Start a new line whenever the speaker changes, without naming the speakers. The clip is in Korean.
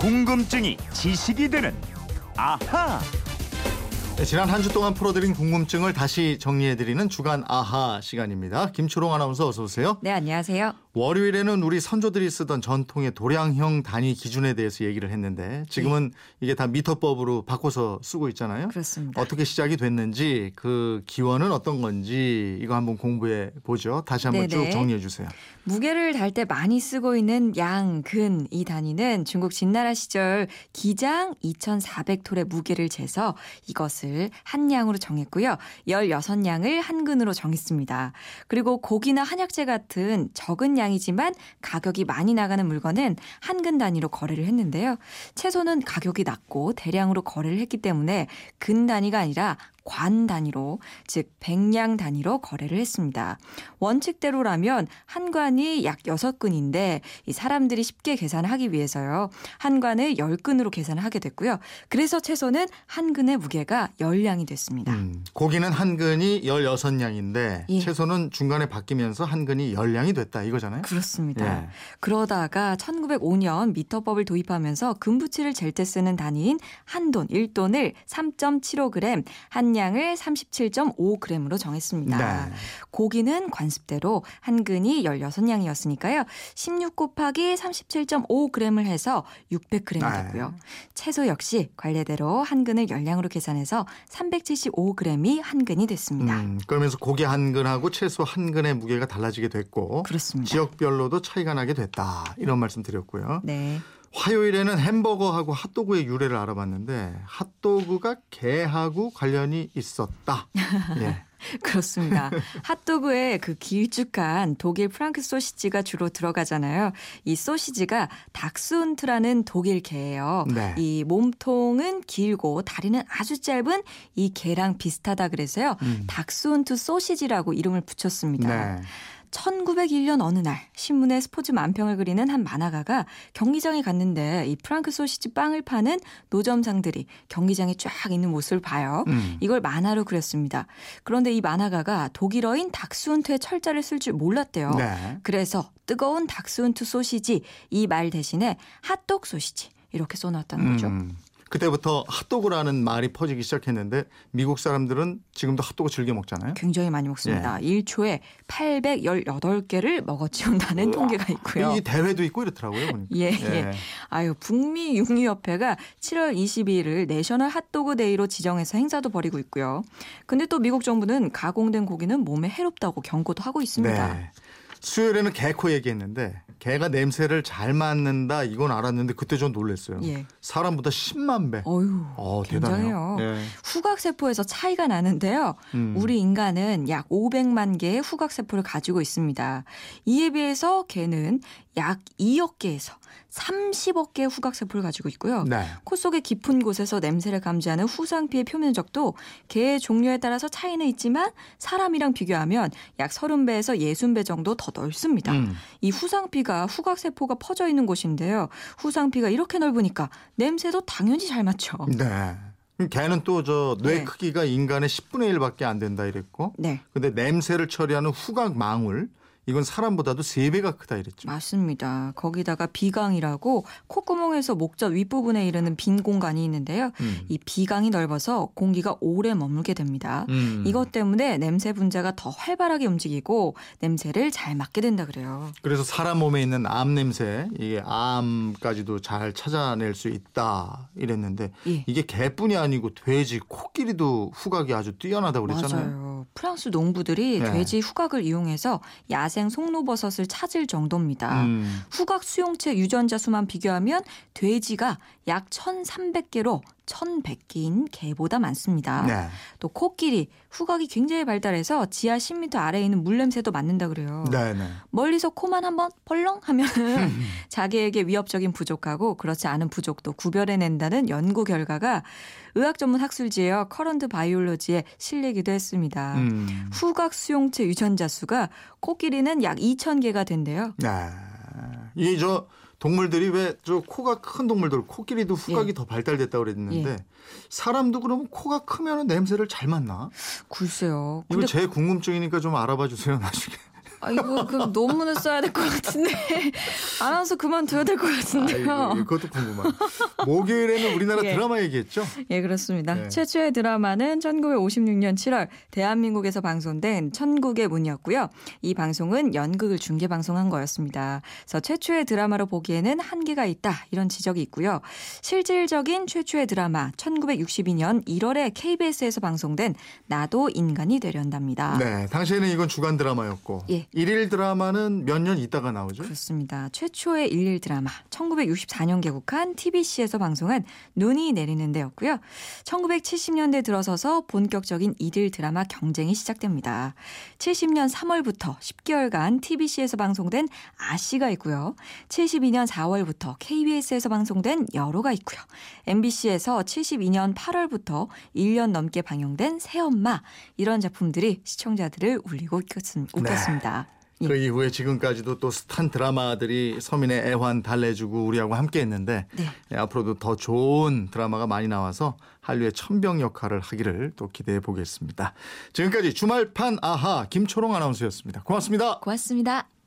궁금증이 지식이 되는 아하.
네, 지난 한 주 동안 풀어드린 궁금증을 다시 정리해드리는 주간 아하 시간입니다. 김초롱 아나운서 어서 오세요.
네, 안녕하세요.
월요일에는 우리 선조들이 쓰던 전통의 도량형 단위 기준에 대해서 얘기를 했는데 지금은 이게 다 미터법으로 바꿔서 쓰고 있잖아요.
그렇습니다.
어떻게 시작이 됐는지 그 기원은 어떤 건지 이거 한번 공부해 보죠. 다시 한번
네네.
쭉 정리해 주세요.
무게를 달 때 많이 쓰고 있는 양, 근 이 단위는 중국 진나라 시절 기장 2,400톨의 무게를 재서 이것을 한 양으로 정했고요. 16양을 한 근으로 정했습니다. 그리고 고기나 한약재 같은 적은 양이지만 가격이 많이 나가는 물건은 한근 단위로 거래를 했는데요. 채소는 가격이 낮고 대량으로 거래를 했기 때문에 근 단위가 아니라 관 단위로 즉 백량 단위로 거래를 했습니다. 원칙대로라면 한 관이 약 6근인데 이 사람들이 쉽게 계산하기 위해서요. 한 관을 10근으로 계산을 하게 됐고요. 그래서 채소는 한 근의 무게가 10량이 됐습니다.
음, 고기는 한 근이 16냥인데
예.
채소는 중간에 바뀌면서 한 근이 10량이 됐다 이거잖아요.
그렇습니다.
예.
그러다가 1905년 미터법을 도입하면서 금부치를 잴 때 쓰는 단위인 한돈, 1돈을 3.75g, 한 양을 37.5g으로 정했습니다.
네.
고기는 관습대로 한 근이 16양이었으니까요. 16 곱하기 37.5g을 해서 600g이
네.
되고요. 채소 역시 관례대로 한 근을 10양으로 계산해서 375g이 한 근이 됐습니다.
음, 그러면서 고기 한 근하고 채소 한 근의 무게가 달라지게 됐고
그렇습니다.
지역별로도 차이가 나게 됐다 이런 말씀 드렸고요.
네.
화요일에는 햄버거하고 핫도그의 유래를 알아봤는데 핫도그가 개하고 관련이 있었다. 예.
그렇습니다. 핫도그에 그 길쭉한 독일 프랑크 소시지가 주로 들어가잖아요. 이 소시지가 닥스훈트라는 독일 개예요.
네.
이 몸통은 길고 다리는 아주 짧은 이 개랑 비슷하다 그래서요.
음.
닥스훈트 소시지라고 이름을 붙였습니다.
네.
1901년 어느 날 신문에 스포츠 만평을 그리는 한 만화가가 경기장에 갔는데 이 프랑크 소시지 빵을 파는 노점상들이 경기장에 쫙 있는 모습을 봐요.
음.
이걸 만화로 그렸습니다. 그런데 이 만화가가 독일어인 닥스훈트의 철자를 쓸 줄 몰랐대요.
네.
그래서 뜨거운 닥스훈트 소시지 이 말 대신에 핫도그 소시지 이렇게 써놨다는 거죠.
음. 그때부터 핫도그라는 말이 퍼지기 시작했는데 미국 사람들은 지금도 핫도그 즐겨 먹잖아요.
굉장히 많이 먹습니다. 일 1초에 818개를 먹어치운다는 통계가 있고요.
이 대회도 있고 이렇더라고요. 보니까.
예, 예. 아유, 북미 육류협회가 7월 22일을 National Hot Dog Day로 지정해서 행사도 벌이고 있고요. 근데 또 미국 정부는 가공된 고기는 몸에 해롭다고 경고도 하고 있습니다.
네. 수요일에는 개코 얘기했는데 개가 냄새를 잘 맡는다 이건 알았는데 그때 전 놀랐어요.
예.
사람보다 10만 배.
어휴,
어. 대단해요. 예.
후각 세포에서 차이가 나는데요.
음.
우리 인간은 약 500만 개의 후각 세포를 가지고 있습니다. 이에 비해서 개는 약 2억 개에서 30억 개의 후각 세포를 가지고 있고요.
네.
코 속의 깊은 곳에서 냄새를 감지하는 후상피의 표면적도 개의 종류에 따라서 차이는 있지만 사람이랑 비교하면 약 30배에서 60배 정도 더 넓습니다.
음.
이 후상피가 후각 세포가 퍼져 있는 곳인데요. 후상피가 이렇게 넓으니까 냄새도 당연히 잘 맡죠.
네. 개는 또 저뇌
네.
크기가 인간의 10분의 1밖에 안 된다 이랬고
네.
근데 냄새를 처리하는 후각 망울 이건 사람보다도 3배가 크다 이랬죠.
맞습니다. 거기다가 비강이라고 콧구멍에서 목젖 윗부분에 이르는 빈 공간이 있는데요.
음.
이 비강이 넓어서 공기가 오래 머물게 됩니다.
음.
이것 때문에 냄새 분자가 더 활발하게 움직이고 냄새를 잘 맡게 된다 그래요.
그래서 사람 몸에 있는 암 냄새, 이게 암까지도 잘 찾아낼 수 있다 이랬는데
예.
이게 개뿐이 아니고 돼지, 코끼리도 후각이 아주 뛰어나다고 그랬잖아요.
맞아요. 프랑스 농부들이
네.
돼지 후각을 이용해서 야생 송로버섯을 찾을 정도입니다.
음.
후각 수용체 유전자 수만 비교하면 돼지가 약 1,300개로 1,100개인 개보다 많습니다.
네.
또 코끼리 후각이 굉장히 발달해서 지하 10m 아래에 있는 물냄새도 맡는다 그래요.
네, 네.
멀리서 코만 한번 벌렁 하면 자기에게 위협적인 부족하고 그렇지 않은 부족도 구별해낸다는 연구 결과가 의학 전문 학술지에요 Current Biology에 실리기도 했습니다.
음.
후각 수용체 유전자 수가 코끼리는 약 2,000개가 된대요.
네. 이저 동물들이 왜 저 코가 큰 동물들 코끼리도 후각이
예.
더 발달됐다고 그랬는데
예.
사람도 그러면 코가 크면 냄새를 잘 맡나?
글쎄요.
이거 제 궁금증이니까 좀 알아봐 주세요 나중에.
아, 이거 그 논문을 써야 될 것 같은데 아나운서 그만둬야 될 것 같은데요.
아, 그것도 궁금한. 목요일에는 우리나라
예.
드라마 얘기했죠?
예, 그렇습니다.
네.
최초의 드라마는 1956년 7월 대한민국에서 방송된 천국의 문이었고요. 이 방송은 연극을 중계 방송한 거였습니다. 그래서 최초의 드라마로 보기에는 한계가 있다 이런 지적이 있고요. 실질적인 최초의 드라마 1962년 1월에 KBS에서 방송된 나도 인간이 되련답니다.
네, 당시에는 이건 주간 드라마였고
예.
일일 드라마는 몇 년 있다가 나오죠?
그렇습니다. 최초의 일일 드라마 1964년 개국한 TBC에서 방송한 눈이 내리는 데였고요. 1970년대 들어서서 본격적인 일일 드라마 경쟁이 시작됩니다. 70년 3월부터 10개월간 TBC에서 방송된 아씨가 있고요. 72년 4월부터 KBS에서 방송된 여로가 있고요. MBC에서 72년 8월부터 1년 넘게 방영된 새엄마 이런 작품들이 시청자들을 울리고 웃겼습- 웃겼습니다. 예.
그 이후에 지금까지도 또 스탄 드라마들이 서민의 애환 달래주고 우리하고 함께 했는데
네.
예, 앞으로도 더 좋은 드라마가 많이 나와서 한류의 천병 역할을 하기를 또 기대해 보겠습니다. 지금까지 주말판 아하 김초롱 아나운서였습니다. 고맙습니다.
고맙습니다.